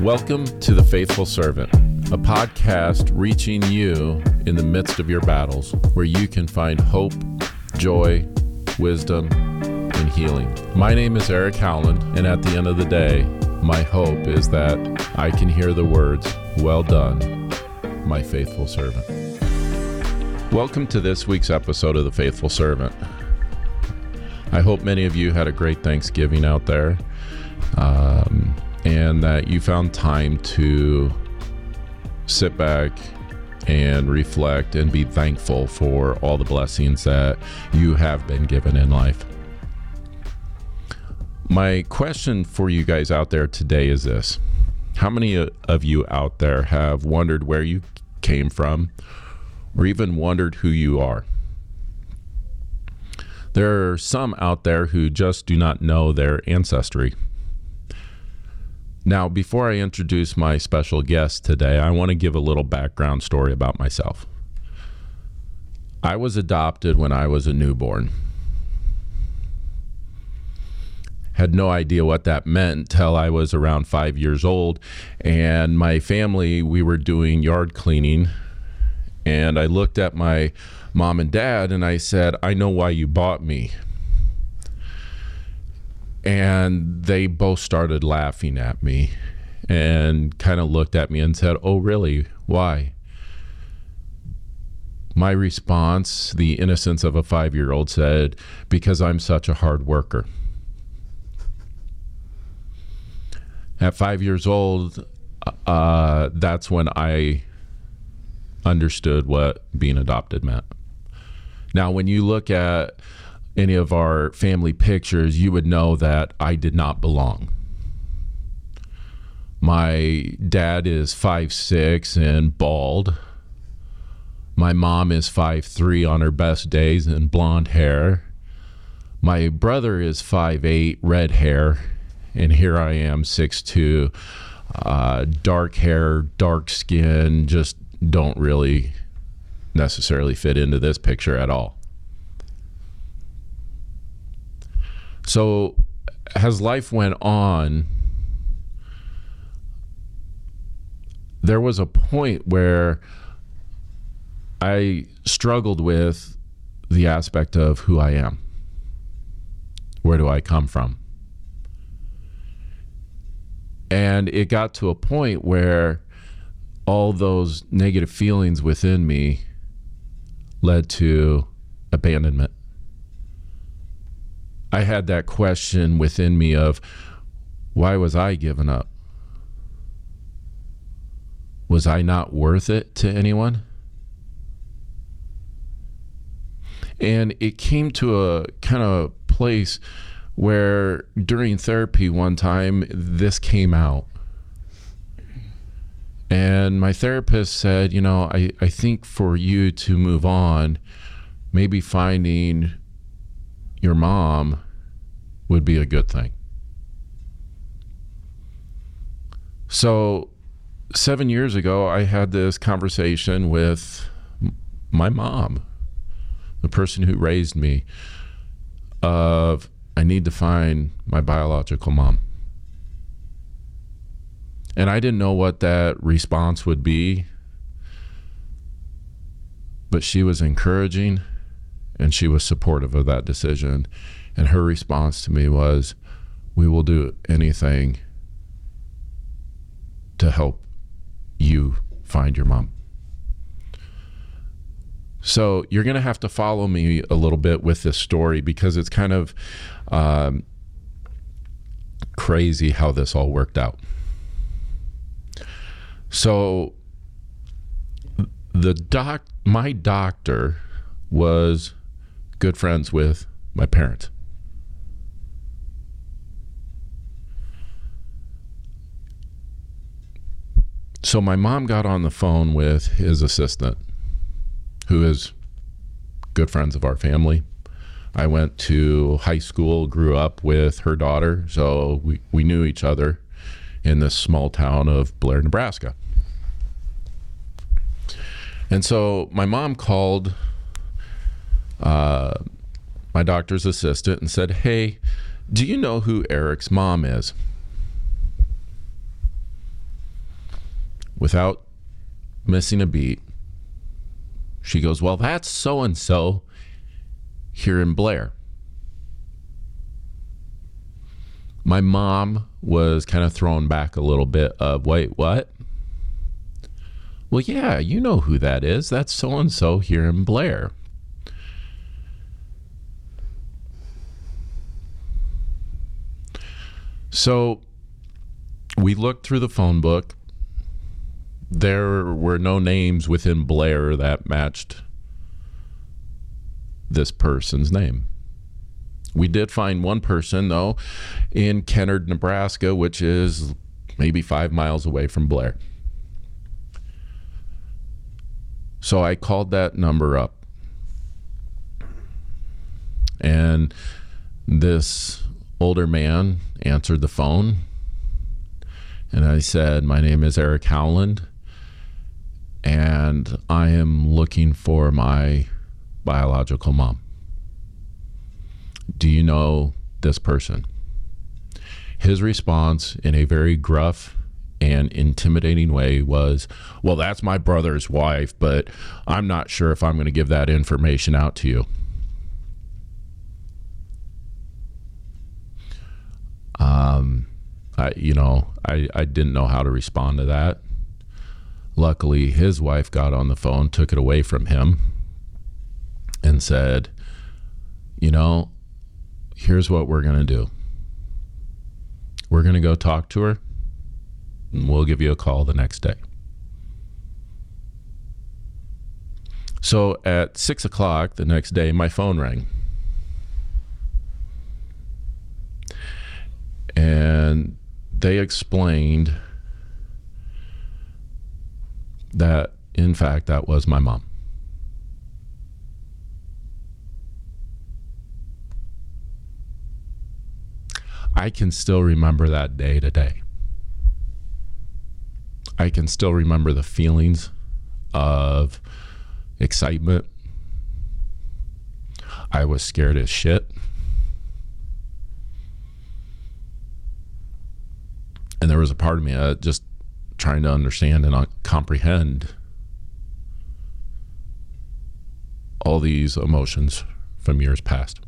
Welcome to The Faithful Servant, a podcast reaching you in the midst of your battles, where you can find hope, joy, wisdom, and healing. My name is Eric Howland, and at the end of the day, my hope is that I can hear the words, Well done, my faithful servant. Welcome to this week's episode of The Faithful Servant. I hope many of you had a great Thanksgiving out there um, and that you found time to sit back and reflect and be thankful for all the blessings that you have been given in life. My question for you guys out there today is this How many of you out there have wondered where you came from or even wondered who you are? There are some out there who just do not know their ancestry. Now, before I introduce my special guest today, I want to give a little background story about myself. I was adopted when I was a newborn. Had no idea what that meant until I was around five years old. And my family, we were doing yard cleaning. And I looked at my mom and dad and I said, I know why you bought me. And they both started laughing at me and kind of looked at me and said, Oh, really? Why? My response, the innocence of a five year old, said, Because I'm such a hard worker. At five years old, uh, that's when I understood what being adopted meant. Now, when you look at any of our family pictures, you would know that I did not belong. My dad is five six and bald. My mom is five three on her best days and blonde hair. My brother is five eight, red hair, and here I am, six two, uh, dark hair, dark skin, just don't really necessarily fit into this picture at all. So as life went on, there was a point where I struggled with the aspect of who I am. Where do I come from? And it got to a point where all those negative feelings within me led to abandonment. I had that question within me of why was I given up? Was I not worth it to anyone? And it came to a kind of place where during therapy one time this came out. And my therapist said, you know, I, I think for you to move on, maybe finding your mom would be a good thing. So, seven years ago, I had this conversation with my mom, the person who raised me, of I need to find my biological mom. And I didn't know what that response would be, but she was encouraging and she was supportive of that decision. And her response to me was, We will do anything to help you find your mom. So you're going to have to follow me a little bit with this story because it's kind of um, crazy how this all worked out. So the doc, my doctor was good friends with my parents. So my mom got on the phone with his assistant, who is good friends of our family. I went to high school, grew up with her daughter, so we, we knew each other in this small town of Blair, Nebraska. And so my mom called uh, my doctor's assistant and said, Hey, do you know who Eric's mom is? without missing a beat, she goes, Well, that's so and so here in Blair. My mom was kind of thrown back a little bit of, Wait, what? Well, yeah, you know who that is. That's so and so here in Blair. So we looked through the phone book. There were no names within Blair that matched this person's name. We did find one person, though, in Kennard, Nebraska, which is maybe five miles away from Blair. So I called that number up. And this older man answered the phone. And I said, My name is Eric Howland, and I am looking for my biological mom. Do you know this person? His response, in a very gruff and intimidating way, was, Well, that's my brother's wife, but I'm not sure if I'm going to give that information out to you. Um, I, you know, I, I didn't know how to respond to that. Luckily, his wife got on the phone, took it away from him, and said, You know, here's what we're going to do. We're going to go talk to her, and we'll give you a call the next day. So at six o'clock the next day, my phone rang. And they explained that, in fact, that was my mom. I can still remember that day today. I can still remember the feelings of excitement. I was scared as shit. And there was a part of me uh, just trying to understand and uh, comprehend all these emotions from years past.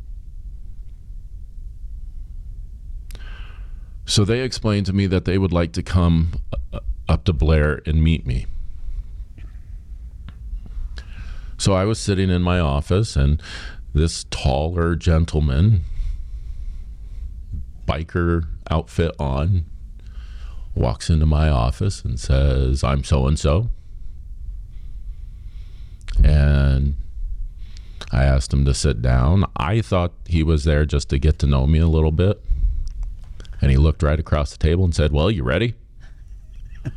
So they explained to me that they would like to come uh, up to Blair and meet me. So I was sitting in my office, and this taller gentleman, biker outfit on, walks into my office and says, I'm so and so. And I asked him to sit down. I thought he was there just to get to know me a little bit. And he looked right across the table and said, Well, you ready? and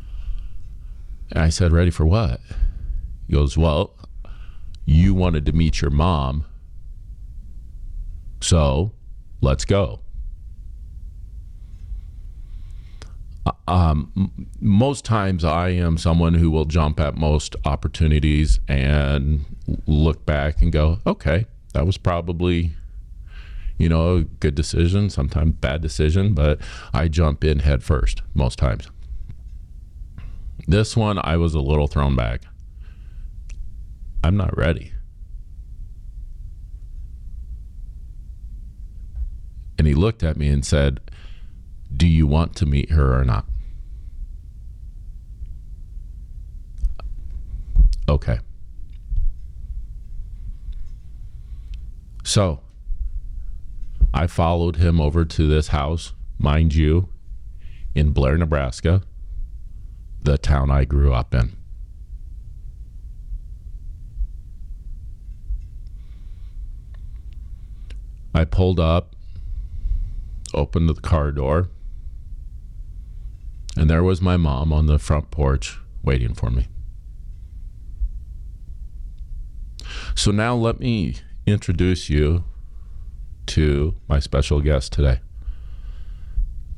I said, Ready for what? He goes, Well, you wanted to meet your mom. So let's go. Um, most times I am someone who will jump at most opportunities and look back and go, okay, that was probably, you know, a good decision, sometimes bad decision, but I jump in head first most times. This one, I was a little thrown back. I'm not ready. And he looked at me and said, do you want to meet her or not? Okay. So I followed him over to this house, mind you, in Blair, Nebraska, the town I grew up in. I pulled up, opened the car door, and there was my mom on the front porch waiting for me. So now let me introduce you to my special guest today.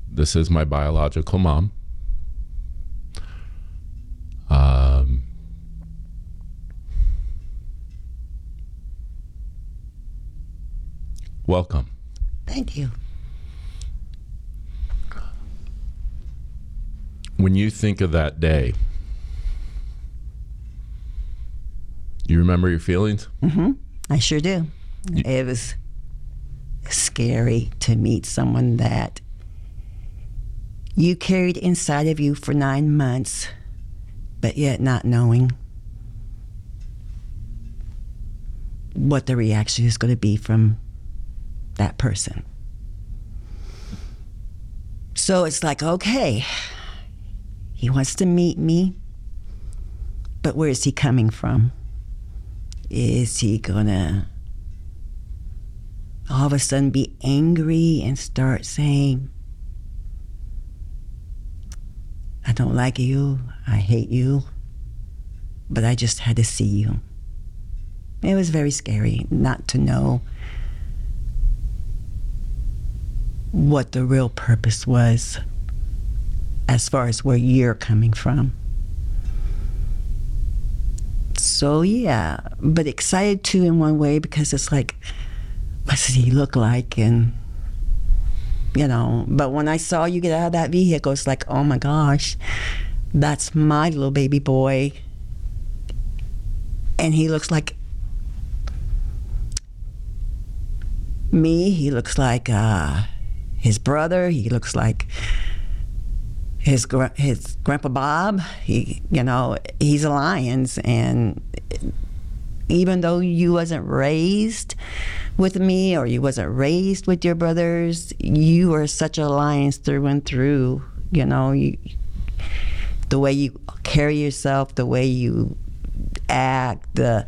This is my biological mom. Um, welcome. Thank you. When you think of that day, You remember your feelings? hmm I sure do. It was scary to meet someone that you carried inside of you for nine months, but yet not knowing what the reaction is going to be from that person. So it's like, okay, he wants to meet me, but where is he coming from? Is he gonna all of a sudden be angry and start saying, I don't like you, I hate you, but I just had to see you? It was very scary not to know what the real purpose was as far as where you're coming from. So, yeah, but excited too in one way because it's like, what does he look like? And, you know, but when I saw you get out of that vehicle, it's like, oh my gosh, that's my little baby boy. And he looks like me. He looks like uh, his brother. He looks like his his grandpa Bob. He, you know, he's a Lyons, and even though you wasn't raised with me or you wasn't raised with your brothers, you are such a Lyons through and through. You know, you, the way you carry yourself, the way you act, the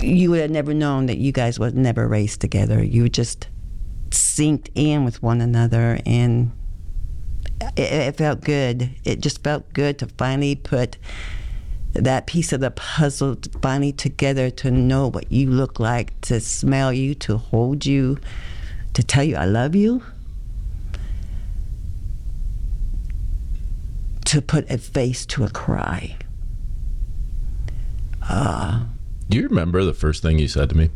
you would have never known that you guys was never raised together. You just synced in with one another, and it, it felt good. It just felt good to finally put that piece of the puzzle finally together to know what you look like, to smell you, to hold you, to tell you I love you. To put a face to a cry. Uh, Do you remember the first thing you said to me?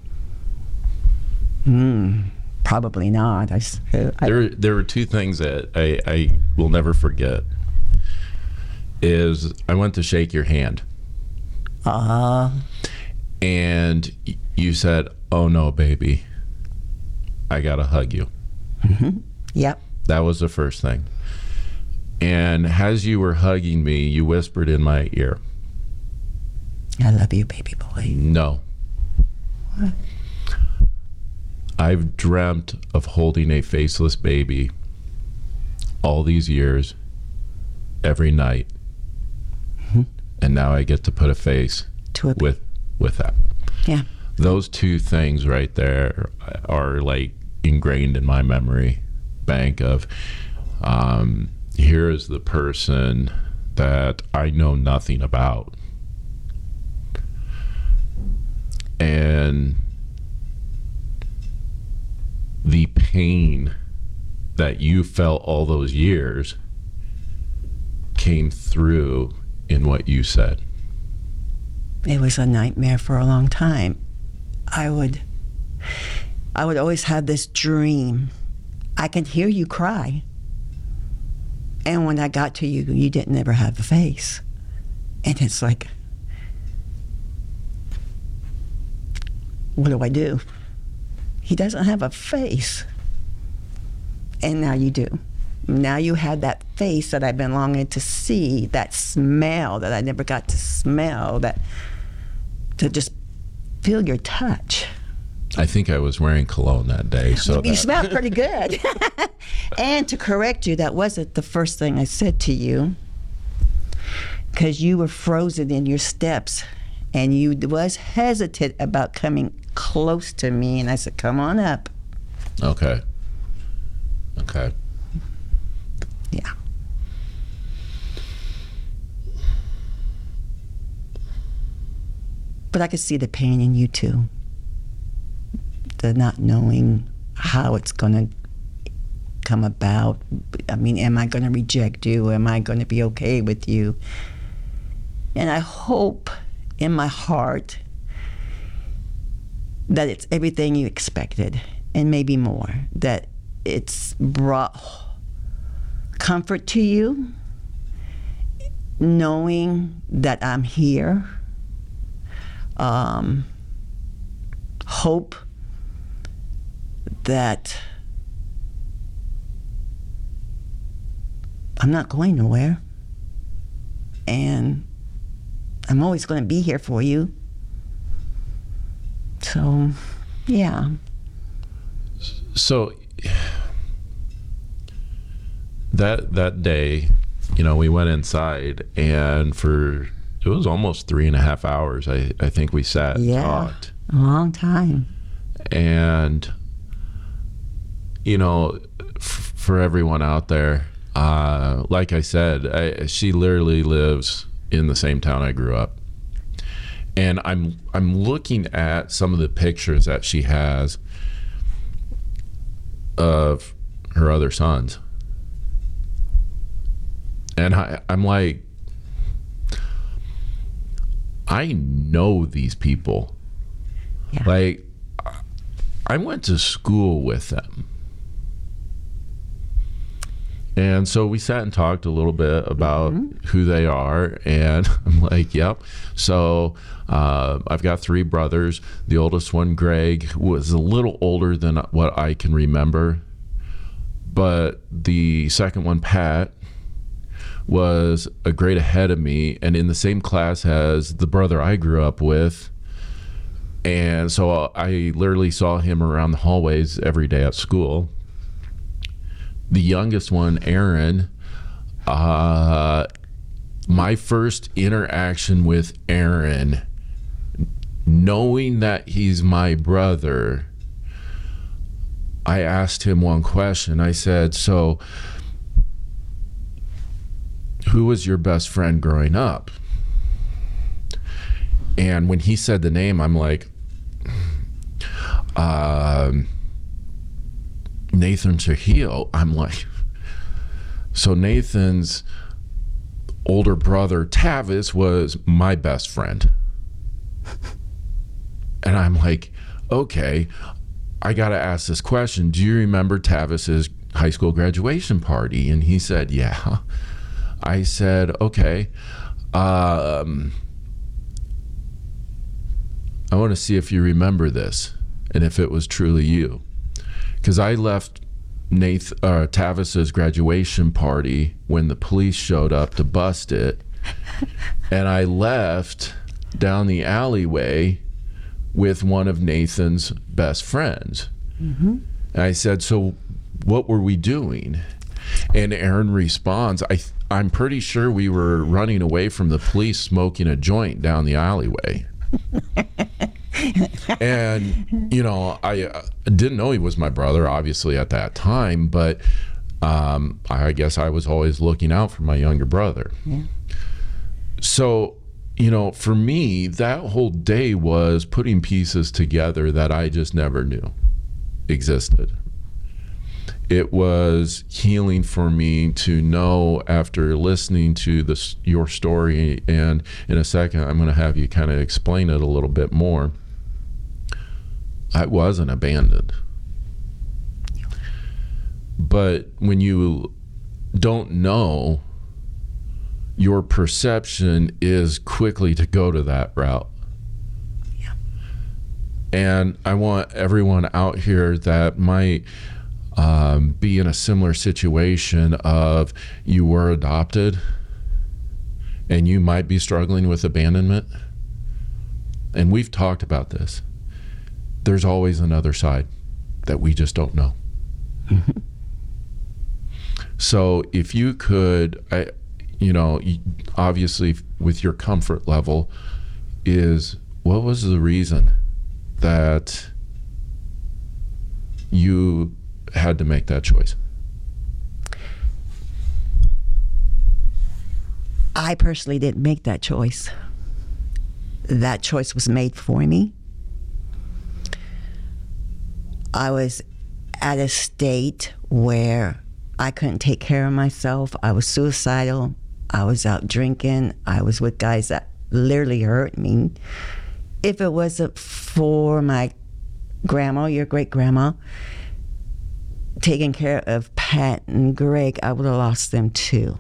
Hmm. Probably not. I, s- I- There, there were two things that I, I will never forget. Is I went to shake your hand, uh, huh. and you said, "Oh no, baby, I gotta hug you." yep. That was the first thing. And as you were hugging me, you whispered in my ear, I love you, baby boy. No. I've dreamt of holding a faceless baby all these years, every night. And now I get to put a face To a with with that. yeah. Those two things right there are like ingrained in my memory bank of um, here is the person that I know nothing about. And the pain that you felt all those years came through in what you said. It was a nightmare for a long time. I would I would always have this dream. I could hear you cry. And when I got to you, you didn't ever have a face. And it's like what do I do? He doesn't have a face. And now you do. Now you had that face that I've been longing to see, that smell that I never got to smell, that to just feel your touch. I think I was wearing cologne that day, so You that, smelled pretty good. and to correct you, that wasn't the first thing I said to you, because you were frozen in your steps, and you was hesitant about coming close to me. And I said, "Come on up." okay, okay. Yeah. But I could see the pain in you too. The not knowing how it's going to come about. I mean, am I going to reject you? Am I going to be okay with you? And I hope in my heart that it's everything you expected and maybe more. That it's brought comfort to you, knowing that I'm here um, hope that I'm not going nowhere. And I'm always going to be here for you. So, yeah. So that that day, you know, we went inside and for it was almost three and a half hours. I, I think we sat and Yeah. talked. A long time. and you know f- for everyone out there uh, like i said I, she literally lives in the same town i grew up and i'm i'm looking at some of the pictures that she has of her other sons and I, i'm like i know these people Yeah. like I went to school with them. And so we sat and talked a little bit about who they are. And I'm like, yep. So uh, I've got three brothers. The oldest one, Greg, was a little older than what I can remember. But the second one, Pat, was a grade ahead of me and in the same class as the brother I grew up with and so I literally saw him around the hallways every day at school. The youngest one, Aaron, uh, my first interaction with Aaron, knowing that he's my brother, I asked him one question. I said, So, who was your best friend growing up? And when he said the name, I'm like, um, Nathan Trujillo. I'm like, so Nathan's older brother, Tavis, was my best friend. And I'm like, okay, I got to ask this question. Do you remember Tavis's high school graduation party? And he said, yeah. I said, okay. Um, I want to see if you remember this and if it was truly you. Because I left Nath, uh, Tavis's graduation party when the police showed up to bust it. and I left down the alleyway with one of Nathan's best friends. And I said, So what were we doing? And Aaron responds, I, I'm pretty sure we were running away from the police smoking a joint down the alleyway. and you know i uh, didn't know he was my brother obviously at that time but um, i guess i was always looking out for my younger brother. So you know for me that whole day was putting pieces together that i just never knew existed. It was healing for me to know after listening to this your story and in a second i'm going to have you kind of explain it a little bit more i wasn't abandoned. But when you don't know your perception is quickly to go to that route. And i want everyone out here that might um, be in a similar situation of you were adopted and you might be struggling with abandonment. And we've talked about this there's always another side that we just don't know so if you could I, you know obviously with your comfort level is what was the reason that you had to make that choice I personally didn't make that choice. That choice was made for me. I was at a state where I couldn't take care of myself. I was suicidal. I was out drinking. I was with guys that literally hurt me. If it wasn't for my grandma, your great grandma, taking care of Pat and Greg, I would have lost them too.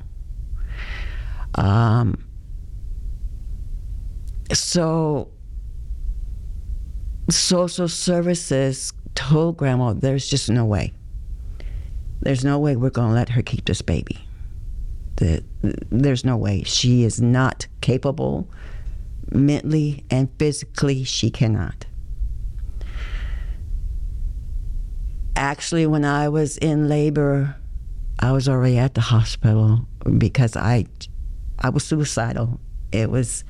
Um, so social services told grandma, there's just no way. There's no way we're going to let her keep this baby. The, there's no way. She is not capable mentally and physically, she cannot. Actually, when I was in labor, I was already at the hospital because I, I was suicidal. It was.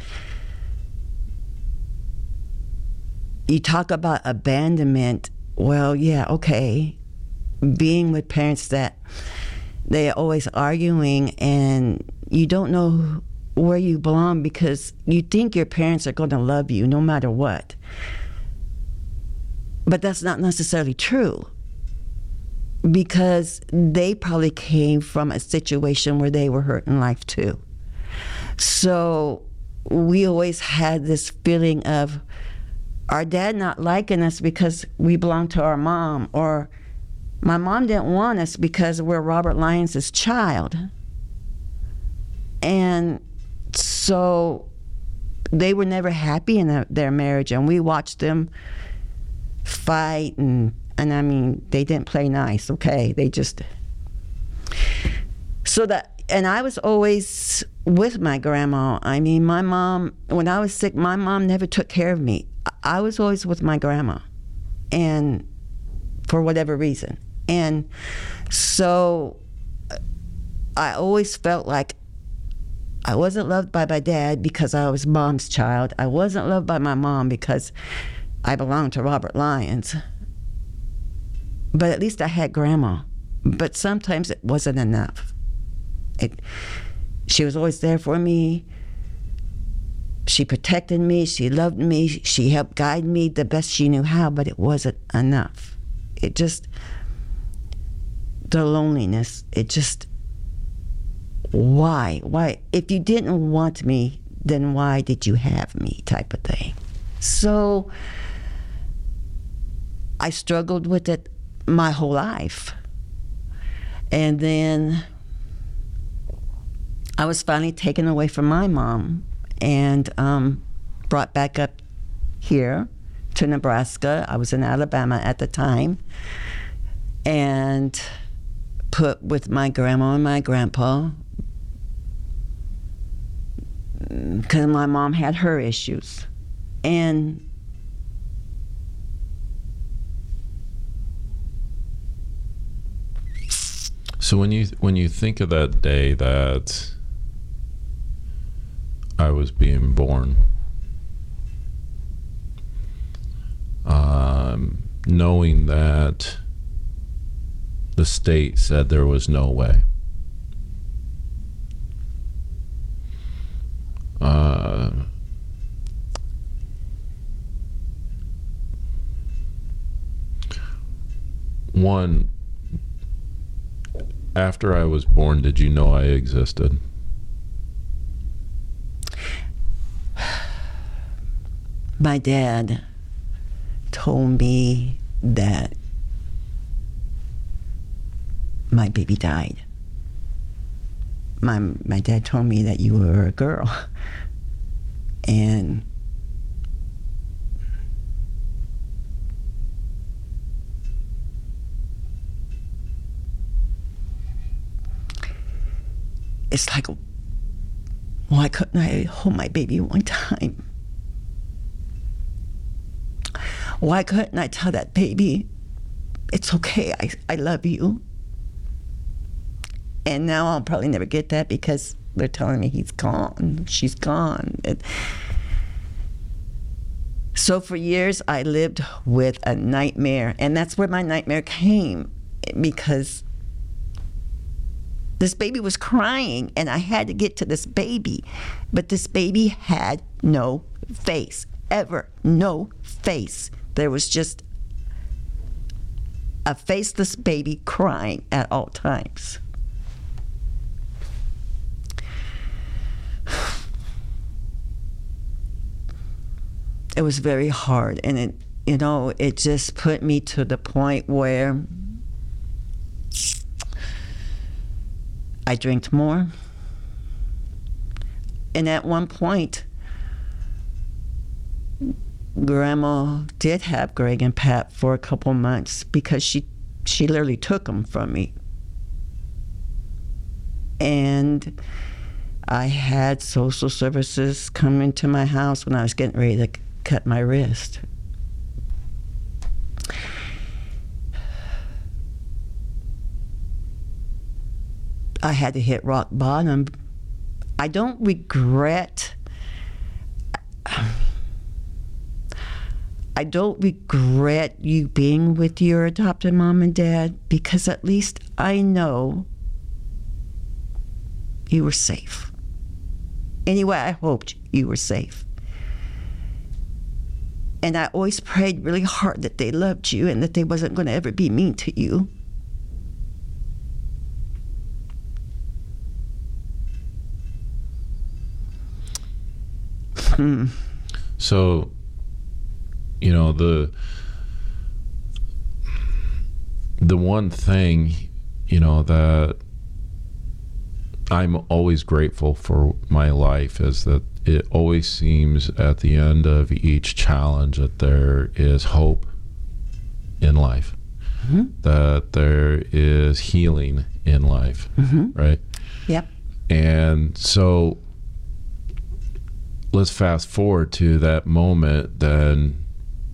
You talk about abandonment. Well, yeah, okay. Being with parents that they're always arguing and you don't know where you belong because you think your parents are going to love you no matter what. But that's not necessarily true because they probably came from a situation where they were hurt in life too. So we always had this feeling of our dad not liking us because we belong to our mom, or my mom didn't want us because we're Robert Lyons' child. And so they were never happy in their marriage, and we watched them fight and and I mean they didn't play nice. Okay, they just so that and I was always with my grandma. I mean, my mom when I was sick, my mom never took care of me. I was always with my grandma, and for whatever reason, and so uh, I always felt like I wasn't loved by my dad because I was mom's child. I wasn't loved by my mom because I belonged to Robert Lyons. But at least I had grandma. But sometimes it wasn't enough. It, she was always there for me. She protected me. She loved me. She helped guide me the best she knew how, but it wasn't enough. It just, the loneliness, it just, why? Why? If you didn't want me, then why did you have me? type of thing. So I struggled with it my whole life. And then I was finally taken away from my mom and um, brought back up here to Nebraska. I was in Alabama at the time. And put with my grandma and my grandpa because my mom had her issues. And So when you when you think of that day that I was being born, um, knowing that the state said there was no way. Uh, one after I was born, did you know I existed? My dad told me that my baby died. My my dad told me that you were a girl. And it's like, why couldn't I hold my baby one time? Why couldn't I tell that baby, it's okay, I, I love you? And now I'll probably never get that because they're telling me he's gone, she's gone. It, so for years, I lived with a nightmare, and that's where my nightmare came because this baby was crying, and I had to get to this baby. But this baby had no face, ever, no face. There was just a faceless baby crying at all times. It was very hard, and it, you know, it just put me to the point where I drank more. And at one point, grandma did have Greg and Pat for a couple months because she she literally took them from me. And I had social services come into my house when I was getting ready to cut my wrist. I had to hit rock bottom. I don't regret. I don't regret you being with your adopted mom and dad because at least I know you were safe. Anyway, I hoped you were safe. And I always prayed really hard that they loved you and that they wasn't going to ever be mean to you. Hmm. So, you know, the the one thing, you know, that I'm always grateful for my life is that it always seems at the end of each challenge that there is hope in life, mm-hmm. that there is healing in life, mm-hmm. right? Yep. And so let's fast forward to that moment then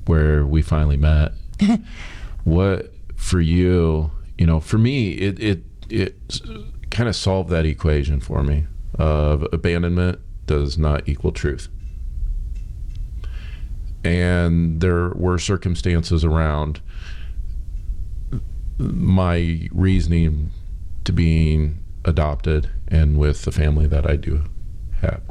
where we finally met. what for you, you know, for me, it, it, it kind of solved that equation for me of abandonment does not equal truth. And there were circumstances around my reasoning to being adopted and with the family that I do have.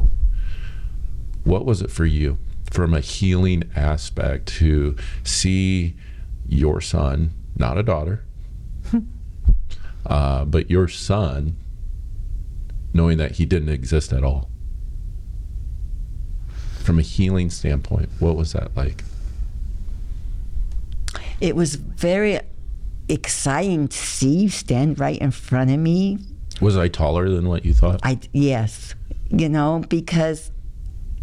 What was it for you from a healing aspect to see your son, not a daughter, uh, but your son, knowing that he didn't exist at all? From a healing standpoint, what was that like? It was very exciting to see you stand right in front of me. Was I taller than what you thought? I yes, you know because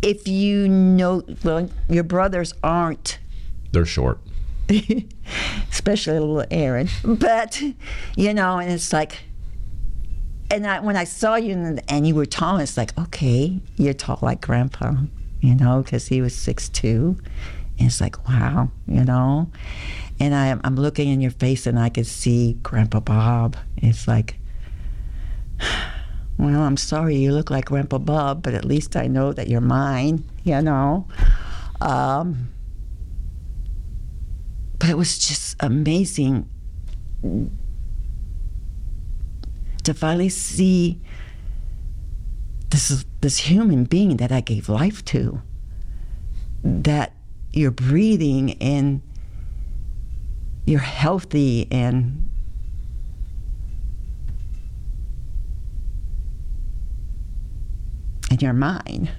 if you know, well, your brothers aren't. They're short. Especially little Aaron. But, you know, and it's like, and I, when I saw you and, and you were tall, it's like, okay, you're tall like grandpa, you know, because he was six two, And it's like, wow, you know. And I, I'm looking in your face and I could see Grandpa Bob. It's like, well, I'm sorry you look like Grandpa Bob, but at least I know that you're mine, you know. Um, but it was just amazing to finally see this this human being that I gave life to. That you're breathing and you're healthy and in your mind.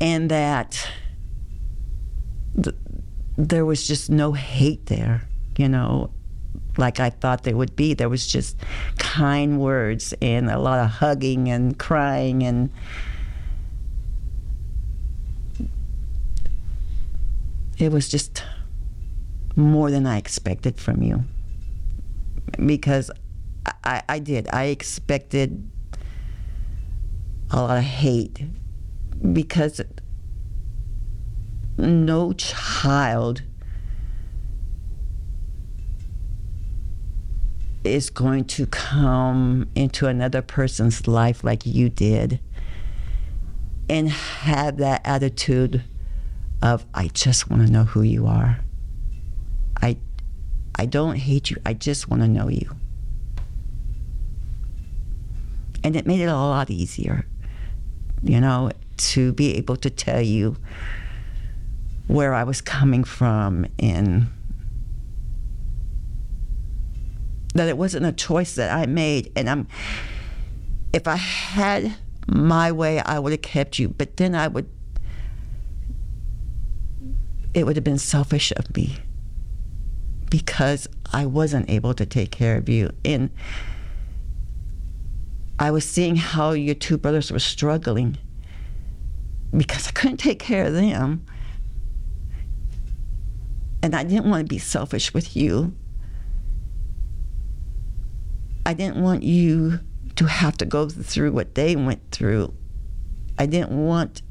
And that th- there was just no hate there, you know, like I thought there would be. There was just kind words and a lot of hugging and crying and it was just more than I expected from you because I, I did. I expected a lot of hate because no child is going to come into another person's life like you did and have that attitude of I just want to know who you are. I I don't hate you. I just want to know you. And it made it a lot easier, you know, to be able to tell you where I was coming from and that it wasn't a choice that I made. And I'm, if I had my way, I would have kept you. But then I would, it would have been selfish of me because I wasn't able to take care of you. And I was seeing how your two brothers were struggling because I couldn't take care of them. And I didn't want to be selfish with you. I didn't want you to have to go through what they went through. I didn't want,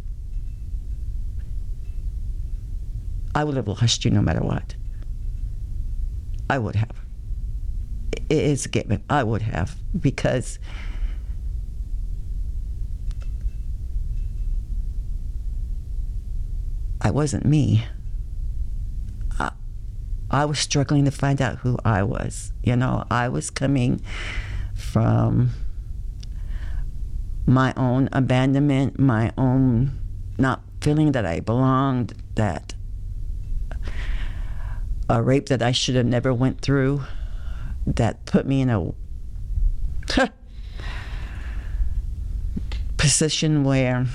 I would have lost you no matter what. I would have. It is a given. I would have because I wasn't me. I, I was struggling to find out who I was. You know, I was coming from my own abandonment, my own not feeling that I belonged, that a rape that I should have never went through, that put me in a position where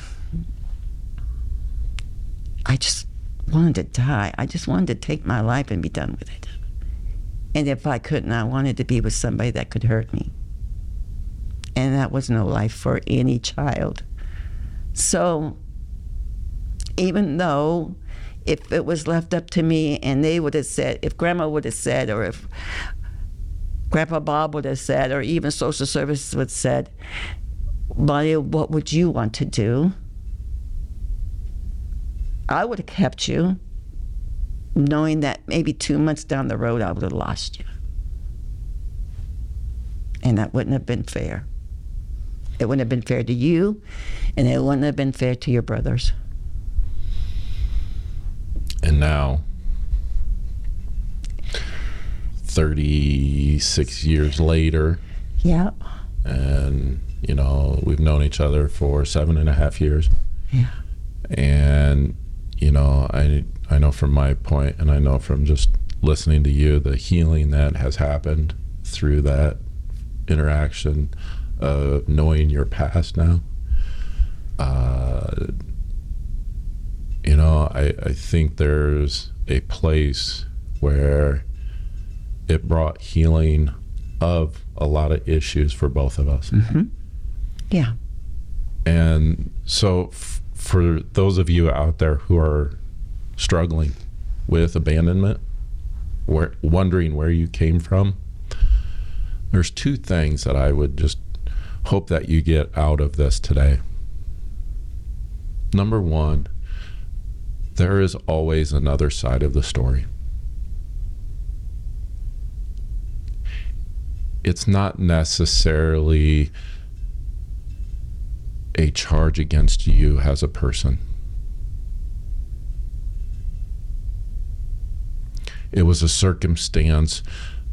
I just wanted to die. I just wanted to take my life and be done with it. And if I couldn't, I wanted to be with somebody that could hurt me. And that was no life for any child. So even though if it was left up to me and they would have said, if grandma would have said, or if Grandpa Bob would have said, or even social services would have said, Bonnie, what would you want to do? I would have kept you, knowing that maybe two months down the road I would have lost you. And that wouldn't have been fair. It wouldn't have been fair to you, and it wouldn't have been fair to your brothers. And now, 36 years later, Yeah. and, you know, we've known each other for seven and a half years. Yeah. and you know i i know from my point and i know from just listening to you the healing that has happened through that interaction of knowing your past now uh, you know I, I think there's a place where it brought healing of a lot of issues for both of us mm-hmm. Yeah. and so, f- for those of you out there who are struggling with abandonment, where, wondering where you came from, there's two things that I would just hope that you get out of this today. Number one, there is always another side of the story. It's not necessarily a charge against you as a person. It was a circumstance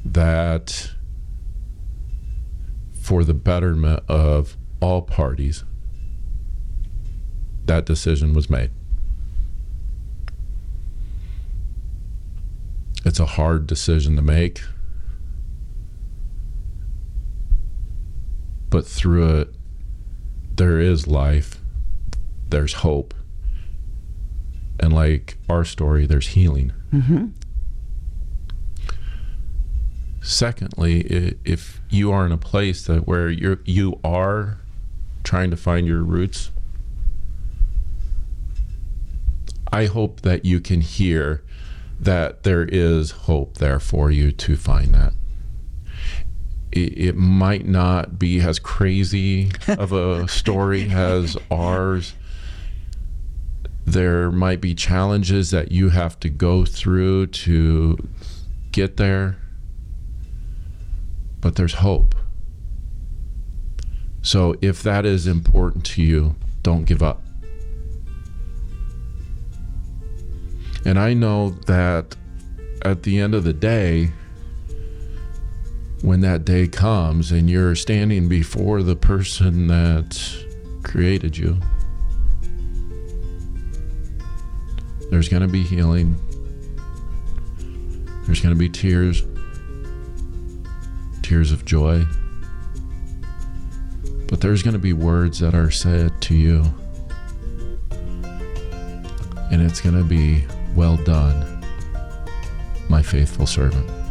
that, for the betterment of all parties, that decision was made. It's a hard decision to make, but through it, there is life, there's hope, and like our story, there's healing. Mm-hmm. Secondly, if you are in a place that where you're you are trying to find your roots, I hope that you can hear that there is hope there for you to find that. It, it might not be as crazy of a story as ours. There might be challenges that you have to go through to get there but there's hope. So if that is important to you, don't give up. And I know that at the end of the day, when that day comes and you're standing before the person that created you, there's going to be healing, there's going to be tears tears of joy. But there's going to be words that are said to you. And it's going to be, well done, my faithful servant.